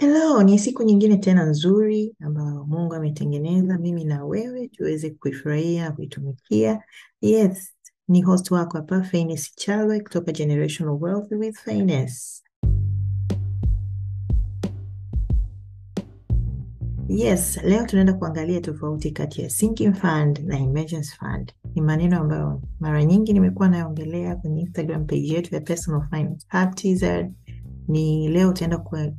Hello, ni siku nyingine tena nzuri ambayo Mungu ametengeneza mimi na wewe tuweze kuifurahia, kuitumikia. Yes, ni host wako hapa Fairness Chalwe kutoka Generational Wealth with Fairness. Yes, leo tunaenda kuangalia tofauti kati ya sinking fund na emergency fund. Ni maneno ambayo mara nyingi nimekuwa naongelea kwenye Instagram page yetu ya Personal Finance Hub TZ. Ni leo utaenda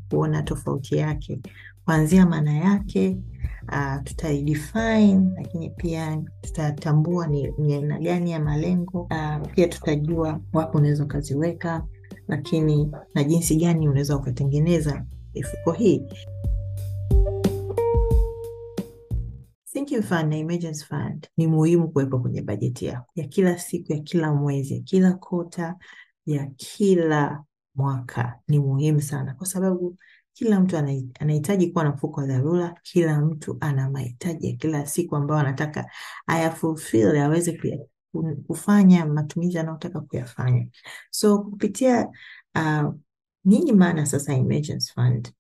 kuona tofauti yake, kuanzia maana yake, uh, tutaidefine, lakini pia tutatambua ni aina gani ya malengo. Uh, pia tutajua wapo unaweza ukaziweka, lakini na jinsi gani unaweza ukatengeneza mifuko hii. Sinking fund ni muhimu kuwepo kwenye bajeti yako ya kila siku, ya kila mwezi, ya kila kota, ya kila mwaka. Ni muhimu sana kwa sababu kila mtu anahitaji kuwa na mfuko wa dharura. Kila mtu ana mahitaji ya kila siku ambayo anataka ayafulfill, aweze kufanya matumizi anayotaka kuyafanya. So kupitia uh, nini maana sasa emergency fund?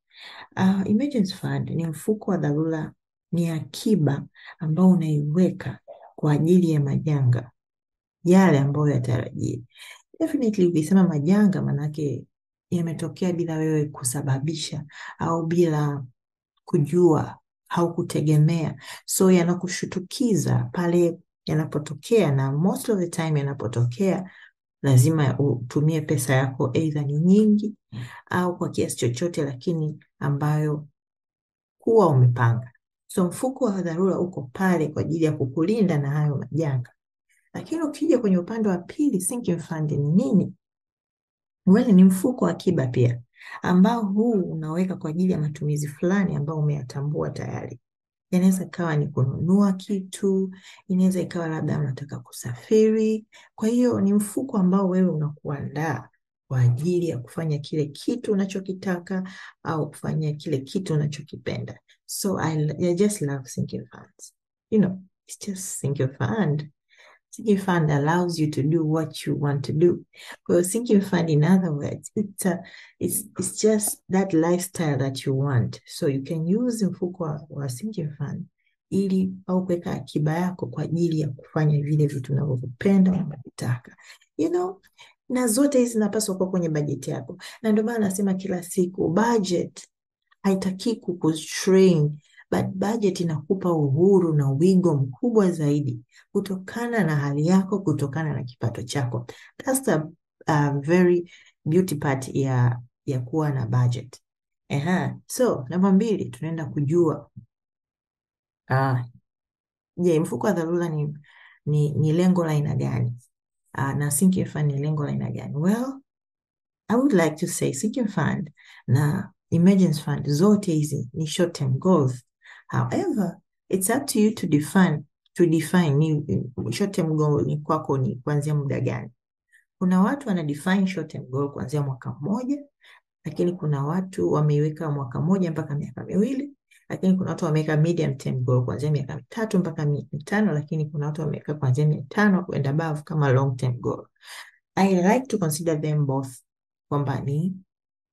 Uh, emergency fund ni mfuko wa dharura, ni akiba ambao unaiweka kwa ajili ya majanga yale ambayo yatarajii. Definitely ukisema majanga, manake yametokea bila wewe kusababisha au bila kujua au kutegemea, so yanakushutukiza pale yanapotokea, na most of the time yanapotokea lazima utumie pesa yako, eidha ni nyingi au kwa kiasi chochote, lakini ambayo huwa umepanga. So mfuko wa dharura uko pale kwa ajili ya kukulinda na hayo majanga. Lakini ukija kwenye upande wa pili, sinking fund ni nini? Well, ni mfuko wa akiba pia ambao huu unaweka kwa ajili ya matumizi fulani ambayo umeyatambua tayari. Inaweza ikawa ni kununua kitu, inaweza ikawa labda unataka kusafiri. Kwa hiyo ni mfuko ambao wewe unakuandaa kwa ajili ya kufanya kile kitu unachokitaka au kufanya kile kitu unachokipenda. So I, I just love sinking funds. You know, it's just sinking fund. Sinking fund allows you to do what you want to do. Well, sinking fund, in other words, it's, a, it's, it's just that lifestyle that you want. So you can use mfuko wa, wa sinking fund ili au kuweka akiba yako kwa ajili ya kufanya vile vitu unavyovipenda unavyovitaka. You know, na zote hizi zinapaswa kuwa kwenye bajeti yako, na ndio maana nasema kila siku budget haitaki kukustrain budget inakupa uhuru na wigo mkubwa zaidi kutokana na hali yako, kutokana na kipato chako. That's the uh, very beauty part ya ya kuwa na budget. Aha. So namba mbili tunaenda kujua ah, je, mfuko wa dharura ni, ni, ni lengo la aina gani? Uh, na sinking fund ni lengo la aina gani? Well, I would like to say sinking fund na emergency fund zote hizi ni short term goals. However, it's up to you to define to define ni short term goal ni kwako ni kuanzia muda gani. Kuna watu wana define short term goal kuanzia mwaka mmoja, lakini kuna watu wameiweka mwaka mmoja mpaka miaka miwili, lakini kuna watu wameweka medium term goal kuanzia miaka mitatu mpaka mitano, lakini kuna watu wameweka kuanzia mitano kwenda above kama long term goal. I like to consider them both kwamba ni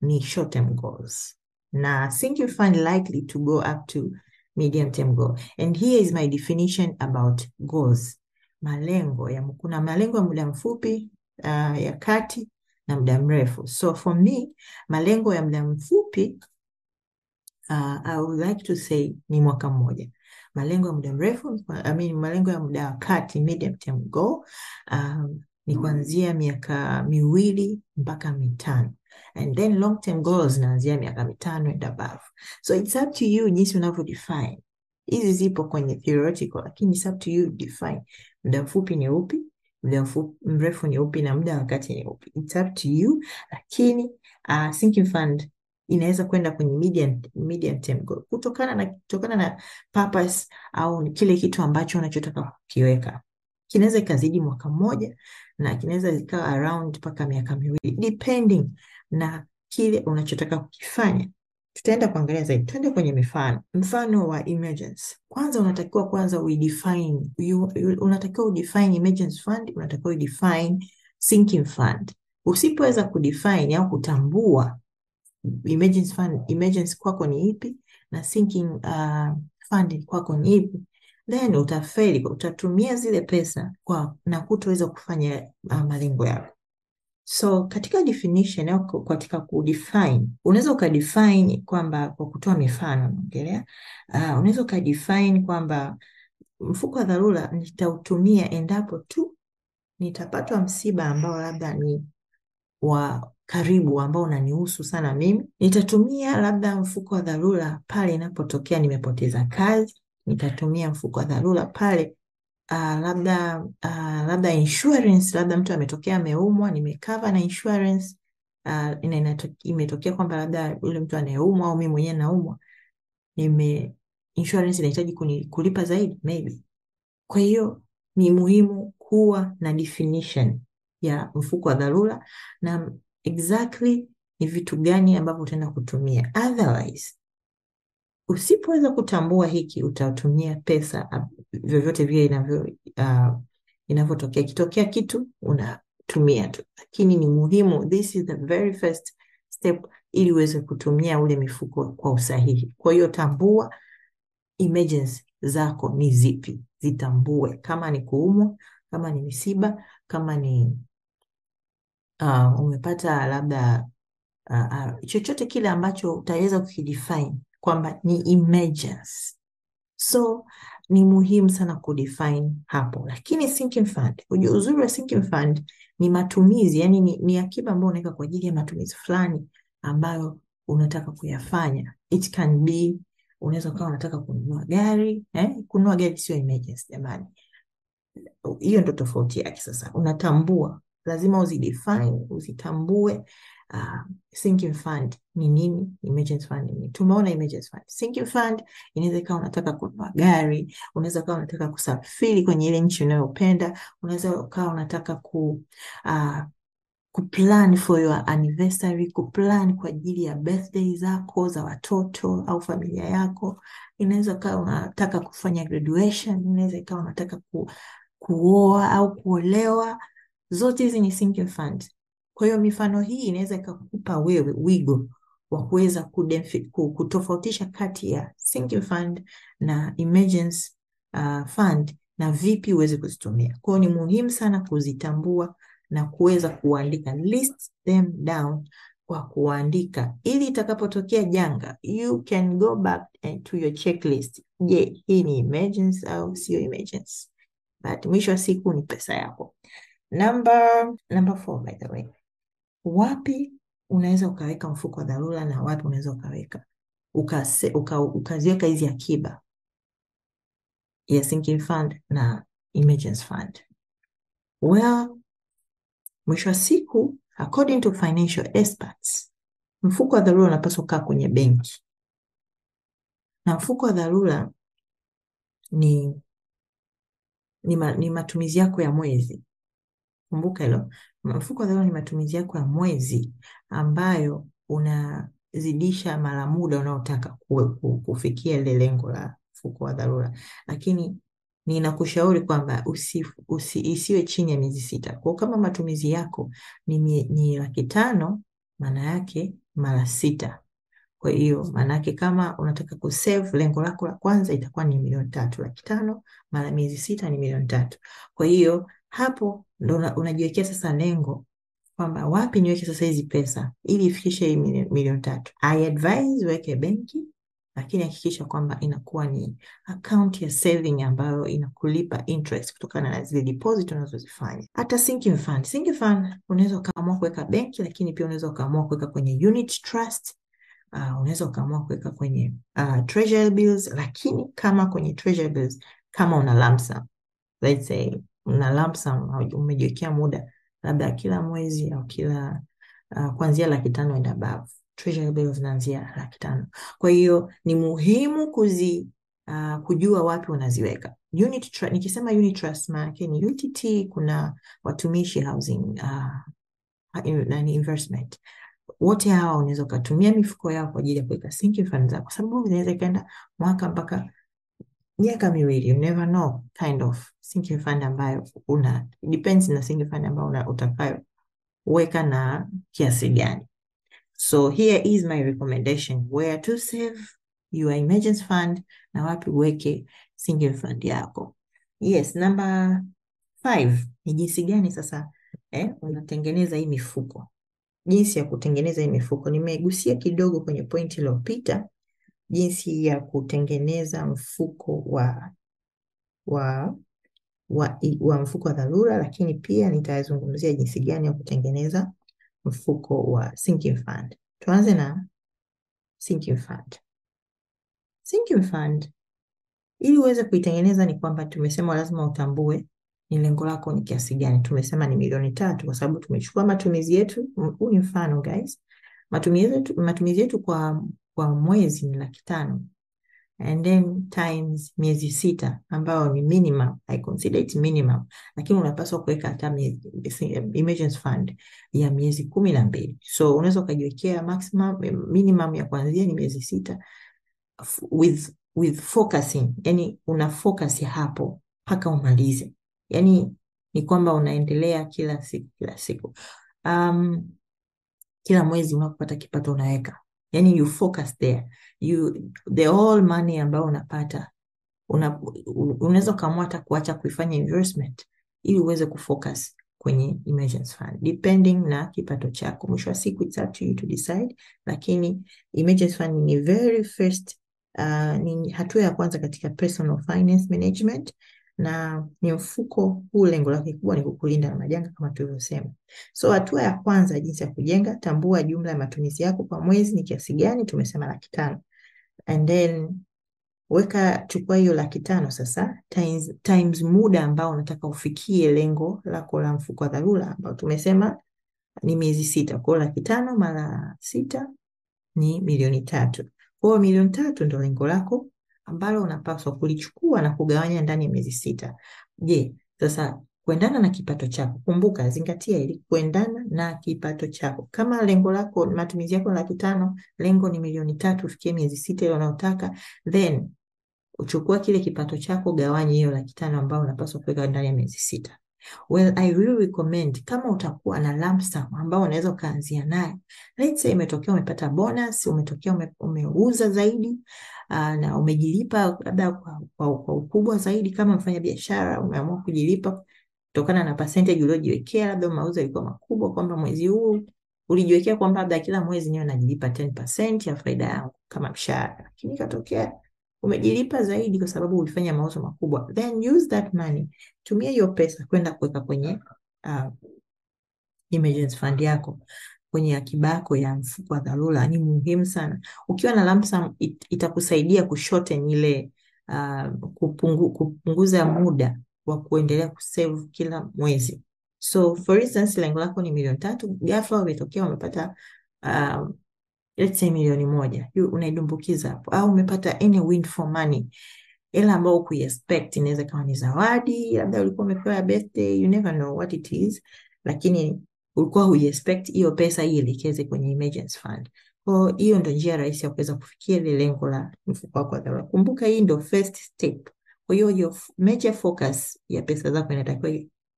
ni short term goals na sinking fund likely to go up to medium term goal. And here is my definition about goals. Malengo ya kuna malengo ya muda mfupi uh, ya kati na muda mrefu. So for me malengo ya muda mfupi uh, I would like to say ni mwaka mmoja. Malengo ya muda mrefu I mean, malengo ya muda wa kati medium term goal um, ni kuanzia miaka miwili mpaka mitano and then long term goals zinaanzia miaka mitano and above. So it's up to you jinsi unavyo define hizi zipo kwenye theoretical lakini it's up to you define muda mfupi ni upi muda mrefu ni upi na muda wakati ni upi. It's up to you lakini uh, sinking fund inaweza kwenda kwenye term goal. Kutokana na kutokana na purpose au kile kitu ambacho unachotaka kukiweka. Kinaweza ikazidi mwaka mmoja na kinaweza ikawa around mpaka miaka miwili depending na kile unachotaka kukifanya. Tutaenda kuangalia zaidi, tuende kwenye mifano. Mfano wa emergency, kwanza unatakiwa kwanza uidefine, unatakiwa udefine emergency fund, unatakiwa udefine sinking fund. Usipoweza kudefine au kutambua emergency fund, emergency kwako ni ipi na sinking uh, fund kwako ni ipi, then utafeli, utatumia zile pesa kwa na kutoweza kufanya uh, malengo yako. So katika definition au katika kudefine, unaweza ukadefine kwamba kwa kutoa mifano naongelea, uh, unaweza ukadefine kwamba mfuko wa dharura nitautumia endapo tu nitapatwa msiba ambao labda ni wa karibu ambao unanihusu sana mimi. Nitatumia labda mfuko wa dharura pale inapotokea nimepoteza kazi. Nitatumia mfuko wa dharura pale uh, labda uh, labda insurance, labda mtu ametokea ameumwa, nimekava na insurance uh, imetokea kwamba labda yule mtu anayeumwa au mimi mwenyewe naumwa, nime insurance inahitaji kulipa zaidi maybe. Kwa hiyo ni muhimu kuwa na definition ya mfuko wa dharura na exactly ni vitu gani ambavyo utaenda kutumia. Otherwise, usipoweza kutambua hiki, utatumia pesa vyovyote vile inavyo uh, inavyotokea. Ikitokea kitu unatumia tu, lakini ni muhimu, this is the very first step ili uweze kutumia ule mifuko kwa usahihi. Kwa hiyo tambua emergency zako ni zipi, zitambue, kama ni kuumwa, kama ni misiba, kama ni uh, umepata labda uh, uh, chochote kile ambacho utaweza kukidefine kwamba ni emergency. So ni muhimu sana kudefine hapo, lakini sinking fund, uzuri wa sinking fund ni matumizi, yani ni, ni akiba ambayo unaweka kwa ajili ya matumizi fulani ambayo unataka kuyafanya. It can be unaweza ukawa unataka kununua gari eh? Kununua gari sio emergency jamani, hiyo ndo tofauti yake. Sasa unatambua, lazima uzidefine, uzitambue. Uh, sinking fund ni nini? Emergency fund ni nini? Tumeona emergency fund. Sinking fund inaweza ikawa unataka kununua gari, unaweza ukawa unataka kusafiri kwenye ile nchi unayopenda, unaweza ukawa unataka ku uh, kuplan for your anniversary, kuplan kwa ajili ya birthday zako za watoto au familia yako. Inaweza ukawa unataka kufanya graduation, inaweza ikawa unataka ku, kuoa au kuolewa. Zote hizi ni sinking fund. Kwa hiyo mifano hii inaweza ikakupa wewe wigo wa kuweza kutofautisha kati ya sinking fund na emergency uh, fund na vipi uweze kuzitumia. Kwa hiyo ni muhimu sana kuzitambua na kuweza kuandika, list them down kwa kuandika, ili itakapotokea janga you can go back to your checklist. Je, hii ni emergency au sio emergency? But mwisho wa siku ni pesa yako. Number number four, by the way, wapi unaweza ukaweka mfuko wa dharura na wapi unaweza ukaweka ukaziweka uka, uka hizi akiba ya sinking fund na emergency fund. Well, mwisho wa siku according to financial experts, mfuko wa dharura unapaswa kukaa kwenye benki, na mfuko wa dharura ni ni, ma, ni matumizi yako ya mwezi. Kumbuka hilo, mfuko wa dharura ni matumizi yako ya mwezi ambayo unazidisha mara muda unaotaka kufikia ile lengo la mfuko wa dharura, lakini ninakushauri kwamba usi, isiwe chini ya miezi sita. Kwa kama matumizi yako ni, ni laki tano, maana yake mara sita. Kwa hiyo maana yake kama unataka kusave, lengo lako la kwanza itakuwa ni milioni tatu. Laki tano mara miezi sita ni milioni tatu. Kwa hiyo hapo ndo unajiwekea sasa lengo kwamba wapi niweke sasa hizi pesa ili ifikishe hii milioni tatu. I advise weke benki lakini hakikisha kwamba inakuwa ni account ya saving ambayo inakulipa interest kutokana na zile deposit unazozifanya. Hata sinking fund, sinking fund unaweza ukaamua kuweka benki, lakini pia unaweza ukaamua kuweka kwenye unit trust. Uh, unaweza ukaamua kuweka kwenye uh, treasury bills, lakini kama kwenye treasury bills kama una lump let's say una lump umejiwekea muda labda kila mwezi au kila uh, kuanzia laki tano and above treasury bills zinaanzia laki tano. Kwa hiyo ni muhimu kuzi uh, kujua wapi unaziweka. Unit trust, nikisema unit trust maana ni UTT, kuna watumishi housing uh, in, investment, wote hawa unaweza ukatumia mifuko yao kwa ajili ya kuweka sinking fund zako, kwa sababu zinaweza ikaenda mwaka mpaka miaka miwili, you never know kind of sinking fund ambayo una depends na sinking fund ambayo una utakayo weka na kiasi gani. So here is my recommendation where to save your emergency fund na wapi uweke sinking fund yako. Yes, number five ni jinsi gani sasa eh, unatengeneza hii mifuko. Jinsi ya kutengeneza hii mifuko nimegusia kidogo kwenye pointi iliyopita, jinsi ya kutengeneza mfuko wa wa wa, wa mfuko wa dharura, lakini pia nitazungumzia jinsi gani ya kutengeneza mfuko wa sinking fund. Tuanze na sinking fund. Sinking fund ili uweze kuitengeneza ni kwamba tumesema lazima utambue ni lengo lako ni kiasi gani. Tumesema ni milioni tatu kwa sababu tumechukua matumizi yetu. Huu ni mfano guys, matumizi yetu, matumizi yetu kwa, kwa mwezi ni laki tano. And then times miezi sita ambayo ni minimum. I consider it minimum, lakini unapaswa kuweka hata emergency fund ya miezi kumi na mbili. So unaweza ukajiwekea maximum, minimum ya kuanzia ni miezi sita with with focusing, yani una focus hapo mpaka umalize, yani ni kwamba unaendelea kila siku kila siku, um, kila mwezi unapopata kipato unaweka, yani you focus there. You the all money ambayo unapata una, unaweza ukaamua hata kuacha kuifanya investment ili uweze kufocus kwenye emergency fund. Depending na kipato chako. Mwisho wa siku it's up to you to decide, lakini emergency fund ni very first uh, ni hatua ya kwanza katika personal finance management na ni mfuko huu, lengo lake kubwa ni kukulinda na majanga kama tulivyosema. So hatua ya kwanza, jinsi ya kujenga, tambua jumla ya matumizi yako kwa mwezi ni kiasi gani. Tumesema laki tano and then weka, chukua hiyo laki tano sasa times, times muda ambao unataka ufikie lengo lako la mfuko wa dharura ambao tumesema ni miezi sita. Kwa hiyo laki tano mara sita ni milioni tatu. Kwa hiyo milioni tatu ndo lengo lako ambalo unapaswa kulichukua na kugawanya ndani ya miezi sita. Je, sasa kuendana na kipato chako, kumbuka, zingatia ili kuendana na kipato chako. Kama lengo lako matumizi yako laki tano, lengo ni milioni tatu, ufikie miezi sita ile unayotaka, then uchukua kile kipato chako, gawanye hiyo laki tano ambayo unapaswa kuweka ndani ya miezi sita. Well, I will recommend kama utakuwa na lump sum ambao unaweza ukaanzia nayo. Let's say imetokea umepata bonus, umetokea ume, umeuza zaidi uh, na umejilipa labda kwa, kwa, kwa ukubwa zaidi. Kama mfanya biashara umeamua kujilipa kutokana na percentage uliojiwekea, labda mauzo yalikuwa makubwa, kwamba mwezi huu ulijiwekea kwamba labda kila mwezi niwe najilipa 10% ya faida yangu kama mshahara, lakini ikatokea umejilipa zaidi kwa sababu ulifanya mauzo makubwa, then use that money, tumia hiyo pesa kwenda kuweka kwenye uh, emergency fund yako kwenye akiba yako ya mfuko wa dharura. Ni muhimu sana. Ukiwa na lump sum it, itakusaidia kushorten ile uh, kupungu, kupunguza muda wa kuendelea kusave kila mwezi. So for instance, lengo lako ni milioni tatu, ghafla wametokea wamepata uh, let's say milioni moja, unaidumbukiza hapo, au umepata any windfall money, ila ambayo kuiexpect Inaweza kama ni zawadi, labda ulikuwa umepewa birthday, you never know what it is, lakini ulikuwa huiexpect hiyo pesa hii ielekeze kwenye emergency fund. Kwa hiyo ndio njia rahisi ya kuweza kufikia ile lengo la mfuko wako wa dharura. Kumbuka hii ndio first step. Kwa hiyo your major focus ya pesa zako inatakiwa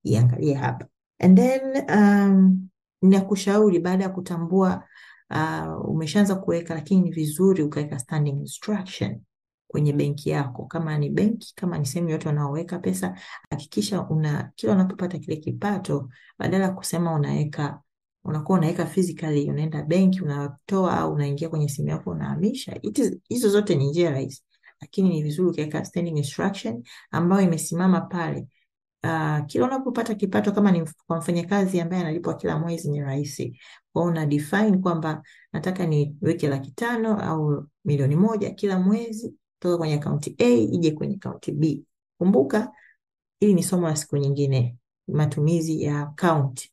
iangalie hapa, and then um, nakushauri baada ya kutambua uh, umeshaanza kuweka, lakini ni vizuri ukaweka standing instruction kwenye benki yako. Kama ni benki, kama ni sehemu yote wanaoweka pesa, hakikisha una kila unapopata kile kipato, badala ya kusema unaweka unakuwa unaweka physically, unaenda benki unatoa, au unaingia kwenye simu yako unahamisha. Hizo zote ni njia rahisi, lakini ni vizuri ukaweka standing instruction ambayo imesimama pale. Uh, kila unapopata kipato, kama ni kwa mfanyakazi ambaye analipwa kila mwezi, ni rahisi kwao una define kwamba nataka niweke laki tano au milioni moja kila mwezi toka kwenye akaunti A ije kwenye akaunti B. Kumbuka hili ni somo la siku nyingine, matumizi ya akaunti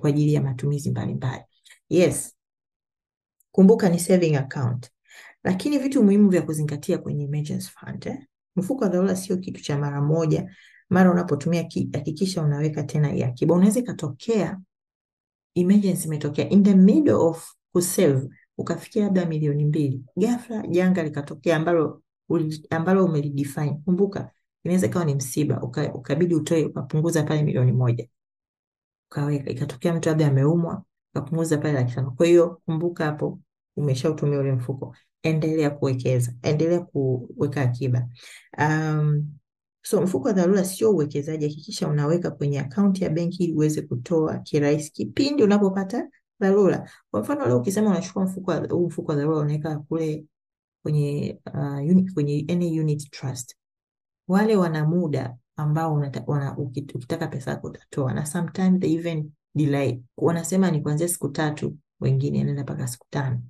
kwa ajili ya matumizi mbalimbali. Yes, kumbuka ni saving account, lakini vitu muhimu vya kuzingatia kwenye emergency fund eh? Mfuko wa dharura sio kitu cha mara moja. Mara unapotumia hakikisha unaweka tena ya akiba. Unaweza ikatokea emergency imetokea in the middle of kusave ukafikia labda milioni mbili, ghafla janga likatokea ambalo ambalo umelidefine. Kumbuka inaweza ikawa ni msiba, ukabidi utoe, ukapunguza pale milioni moja ukaweka. Ikatokea mtu labda ameumwa, ukapunguza pale laki tano. Kwa hiyo kumbuka hapo umeshautumia ule mfuko, endelea kuwekeza, endelea kuweka akiba. Um, so mfuko wa dharura sio uwekezaji. Hakikisha unaweka kwenye akaunti ya benki ili uweze kutoa kirahisi kipindi unapopata dharura. Kwa mfano leo ukisema unachukua mfuko huu mfuko wa dharura unaweka kule kwenye uh, unit, kwenye any unit trust, wale wana muda ambao unata, wana, ukitaka pesa yako utatoa, na sometimes they even delay, wanasema ni kuanzia siku tatu, wengine inaenda mpaka siku tano.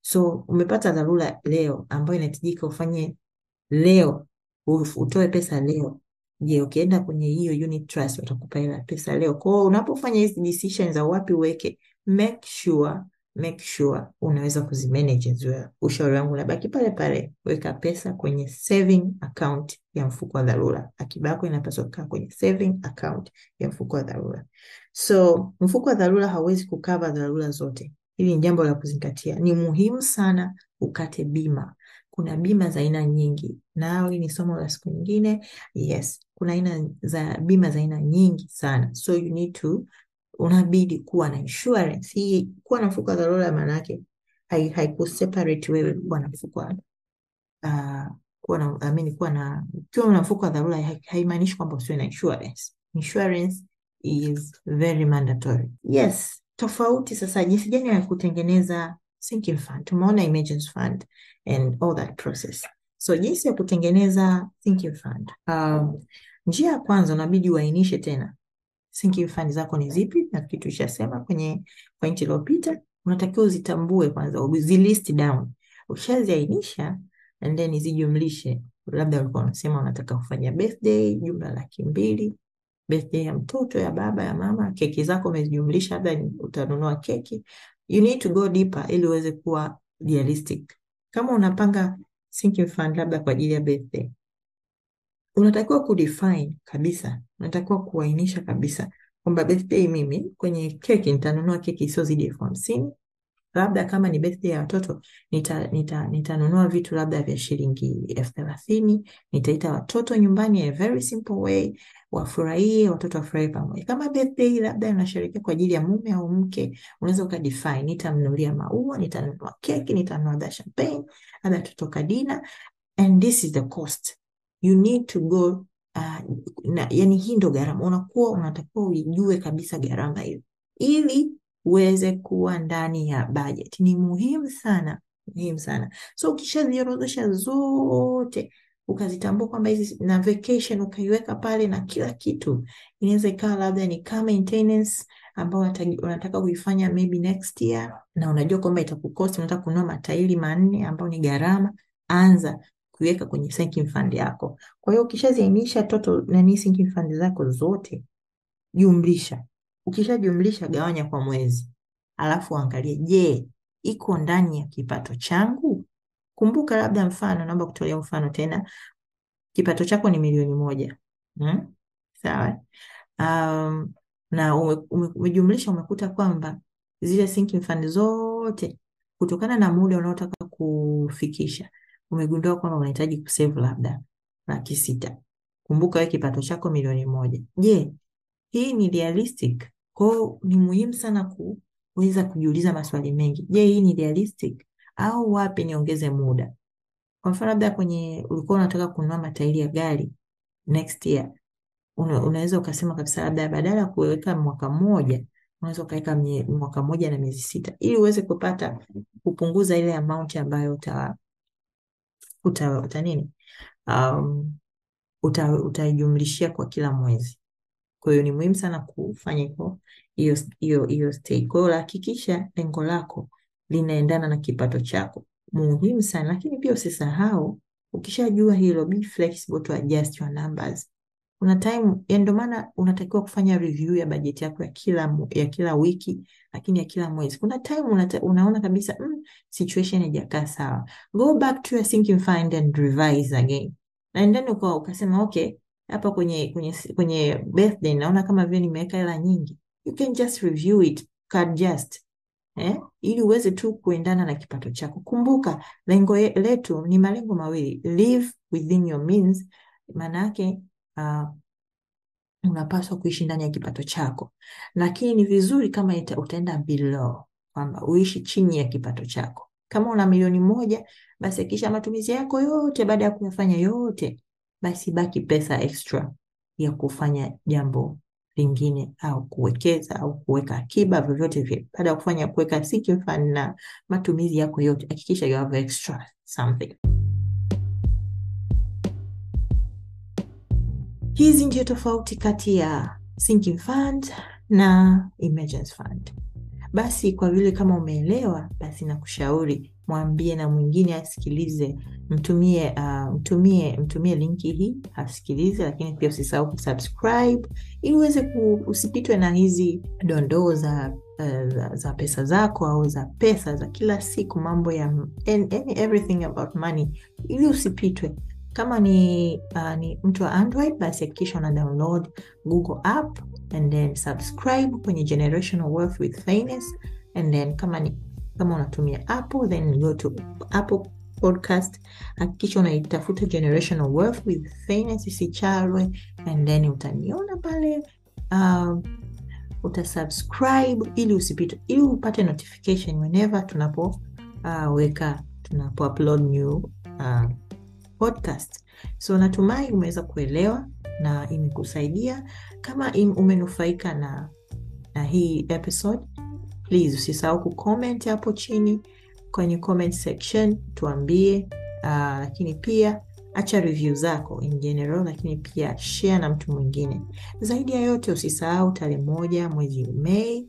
So umepata dharura leo ambayo inahitajika ufanye leo, utoe pesa leo. Je, ukienda kwenye hiyo unit trust watakupa hela pesa leo. Kwa unapofanya hizi decisions za wapi uweke, make sure make sure unaweza kuzimanage well. Ushauri wangu unabaki pale pale, weka pesa kwenye saving account ya mfuko wa dharura. Akiba yako inapaswa kukaa kwenye saving account ya mfuko wa dharura. So mfuko wa dharura hauwezi kukava dharura zote. Hili ni jambo la kuzingatia. Ni muhimu sana ukate bima. Kuna bima za aina nyingi, na hili ni somo la siku nyingine. Yes, kuna aina za bima za aina nyingi sana, so you need to, unabidi kuwa na insurance. Hii kuwa na mfuko wa dharura maana yake haikuseparate wewe kuwa na mfuko mean, kuwa na ukiwa na mfuko wa dharura haimaanishi kwamba usiwe na insurance. Insurance is very mandatory. Yes, tofauti sasa, jinsi gani ya kutengeneza sinking fund. Tumeona emergency fund and all that process. So jinsi ya kutengeneza sinking fund. Um, njia ya kwanza unabidi uainishe tena sinking fund zako ni zipi, na kitu ishasema kwenye pointi iliyopita, unatakiwa uzitambue kwanza, uzilist down. Ukishaziainisha and then zijumlishe, labda ulikuwa unasema unataka kufanya birthday jumla laki mbili, birthday ya mtoto, ya baba, ya mama, keki zako umezijumlisha, labda utanunua keki. You need to go deeper ili uweze kuwa realistic. Kama unapanga sinking fund labda kwa ajili ya birthday, unatakiwa kudefine kabisa, unatakiwa kuainisha kabisa kwamba birthday mimi kwenye keki nitanunua keki isiyozidi elfu hamsini labda kama ni birthday ya watoto nita, nita, nitanunua vitu labda vya shilingi elfu thelathini nitaita watoto nyumbani a very simple way wafurahie watoto wafurahie pamoja. Kama birthday labda unasherekea kwa ajili ya mume au mke unaweza ukadefine nitamnunulia maua nitanunua keki nitanunua the champagne labda tutoka dina and this is the cost. You need to go uh, na, yani hii ndo gharama. Unakuwa unatakiwa uijue kabisa gharama hiyo. Ili uweze kuwa ndani ya budget. Ni muhimu sana, muhimu sana. So ukishaziorodhesha zote ukazitambua kwamba hizi na vacation ukaiweka pale na kila kitu, inaweza ikawa labda ni car maintenance ambao unataka kuifanya maybe next year, na unajua kwamba itakukosti, unataka kununua matairi manne ambao ni gharama, anza kuiweka kwenye sinking fund yako. Kwa hiyo ukishaziainisha total nani sinking fund zako zote, jumlisha Ukishajumlisha gawanya kwa mwezi, alafu uangalie je, iko ndani ya kipato changu? Kumbuka labda mfano, naomba kutolea mfano tena, kipato chako ni milioni moja hmm? Sawa. Um, na umejumlisha ume- umekuta kwamba zile sinking fund zote kutokana na muda unaotaka kufikisha umegundua kwamba unahitaji kusave labda laki sita. Kumbuka wewe kipato chako milioni moja. Je, hii ni realistic? Kwa hiyo ni muhimu sana kuweza kujiuliza maswali mengi. Je, hii ni realistic au wapi niongeze muda? Kwa mfano labda kwenye ulikuwa unataka kununua matairi ya gari next year, una, unaweza ukasema kabisa labda badala ya kuweka mwaka mmoja unaweza ukaweka mwaka mmoja na miezi sita ili uweze kupata kupunguza ile amount ambayo uta, uta, uta nini um, uta, kwa kila mwezi. Kwa hiyo ni muhimu sana kufanya hiyo hiyo hiyo stage. Kwa hiyo hakikisha lengo lako linaendana na kipato chako, muhimu sana. Lakini pia usisahau, ukishajua hilo, be flexible to adjust your numbers. Kuna time, ndio maana unatakiwa kufanya review ya bajeti yako ya kila ya kila wiki, lakini ya kila mwezi. Kuna time unata, unaona kabisa mm, situation haijakaa sawa, go back to your thinking, find and revise again, na ndani ukawa ukasema okay hapa kwenye kwenye kwenye birthday naona kama vile nimeweka hela nyingi, you can just review it, adjust eh, ili uweze tu kuendana na kipato chako. Kumbuka lengo letu ni malengo mawili, live within your means, maana yake uh, unapaswa kuishi ndani ya kipato chako, lakini ni vizuri kama ita, utaenda below, kwamba uishi chini ya kipato chako. Kama una milioni moja, basi hakikisha matumizi yako yote, baada ya kuyafanya yote, basi baki pesa extra ya kufanya jambo lingine au kuwekeza au kuweka akiba, vyovyote vile. Baada ya kufanya kuweka sinking fund na matumizi yako yote, hakikisha you have extra something. Hizi ndio tofauti kati ya sinking fund na emergency fund. Basi kwa vile kama umeelewa, basi nakushauri mwambie na mwingine asikilize, mtumie uh, mtumie mtumie linki hii asikilize, lakini pia usisahau kusubscribe ili uweze usipitwe na hizi dondoo za, uh, za pesa zako au za pesa za kila siku, mambo ya and, and everything about money, ili usipitwe. Kama ni, uh, ni mtu wa Android basi hakikisha una download Google app and then subscribe kwenye Generational Wealth with Finance and then kama ni kama unatumia Apple then go to Apple Podcast, hakikisha unaitafuta Generational Wealth with Finance and then utaniona pale uh, utasubscribe ili usipite, ili upate notification whenever tunapo uh, tunapo upload new uh, podcast. So natumai umeweza kuelewa na imekusaidia. Kama im, umenufaika na, na hii episode, please usisahau kucomment hapo chini kwenye comment section, tuambie. Uh, lakini pia acha review zako in general, lakini pia share na mtu mwingine. Zaidi ya yote usisahau tarehe moja mwezi Mei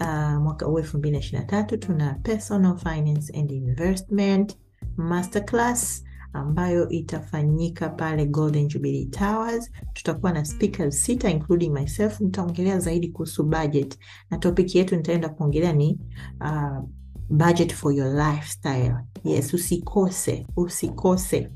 uh, mwaka huu elfu mbili na ishirini tatu tuna personal finance and investment masterclass ambayo itafanyika pale Golden Jubilee Towers. Tutakuwa na speakers sita including myself. Nitaongelea zaidi kuhusu budget na topic yetu nitaenda kuongelea ni uh, budget for your lifestyle. Yes, usikose, usikose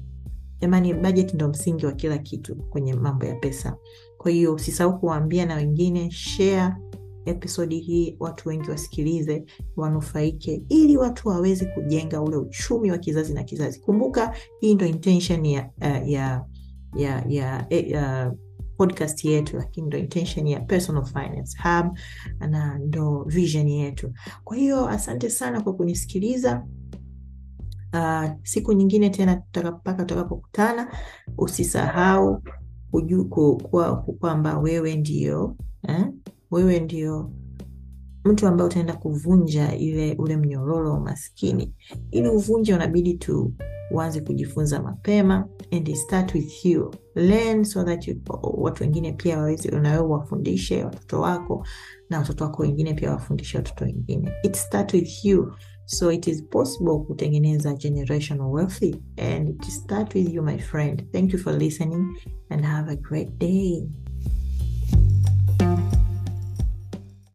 jamani, budget ndo msingi wa kila kitu kwenye mambo ya pesa. Kwa hiyo usisahau kuwaambia na wengine, share episodi hii, watu wengi wasikilize, wanufaike, ili watu waweze kujenga ule uchumi wa kizazi na kizazi. Kumbuka hii ndo intention ya, uh, ya, ya, ya, ya podcast yetu, lakini ndo intention ya Personal Finance Hub na ndo vision yetu. Kwa hiyo asante sana kwa kunisikiliza. Uh, siku nyingine tena mpaka tutakapokutana, usisahau kwamba wewe ndio eh? Wewe ndio mtu ambaye utaenda kuvunja ile ule mnyororo wa umaskini. Ili uvunje, unabidi tu uanze kujifunza mapema, and start with you learn so that you, watu wengine pia waweze, unawewe wafundishe watoto wako na watoto wako wengine pia wafundishe watoto wengine. It start with you so it is possible kutengeneza generational wealthy and it start with you my friend. Thank you for listening and have a great day.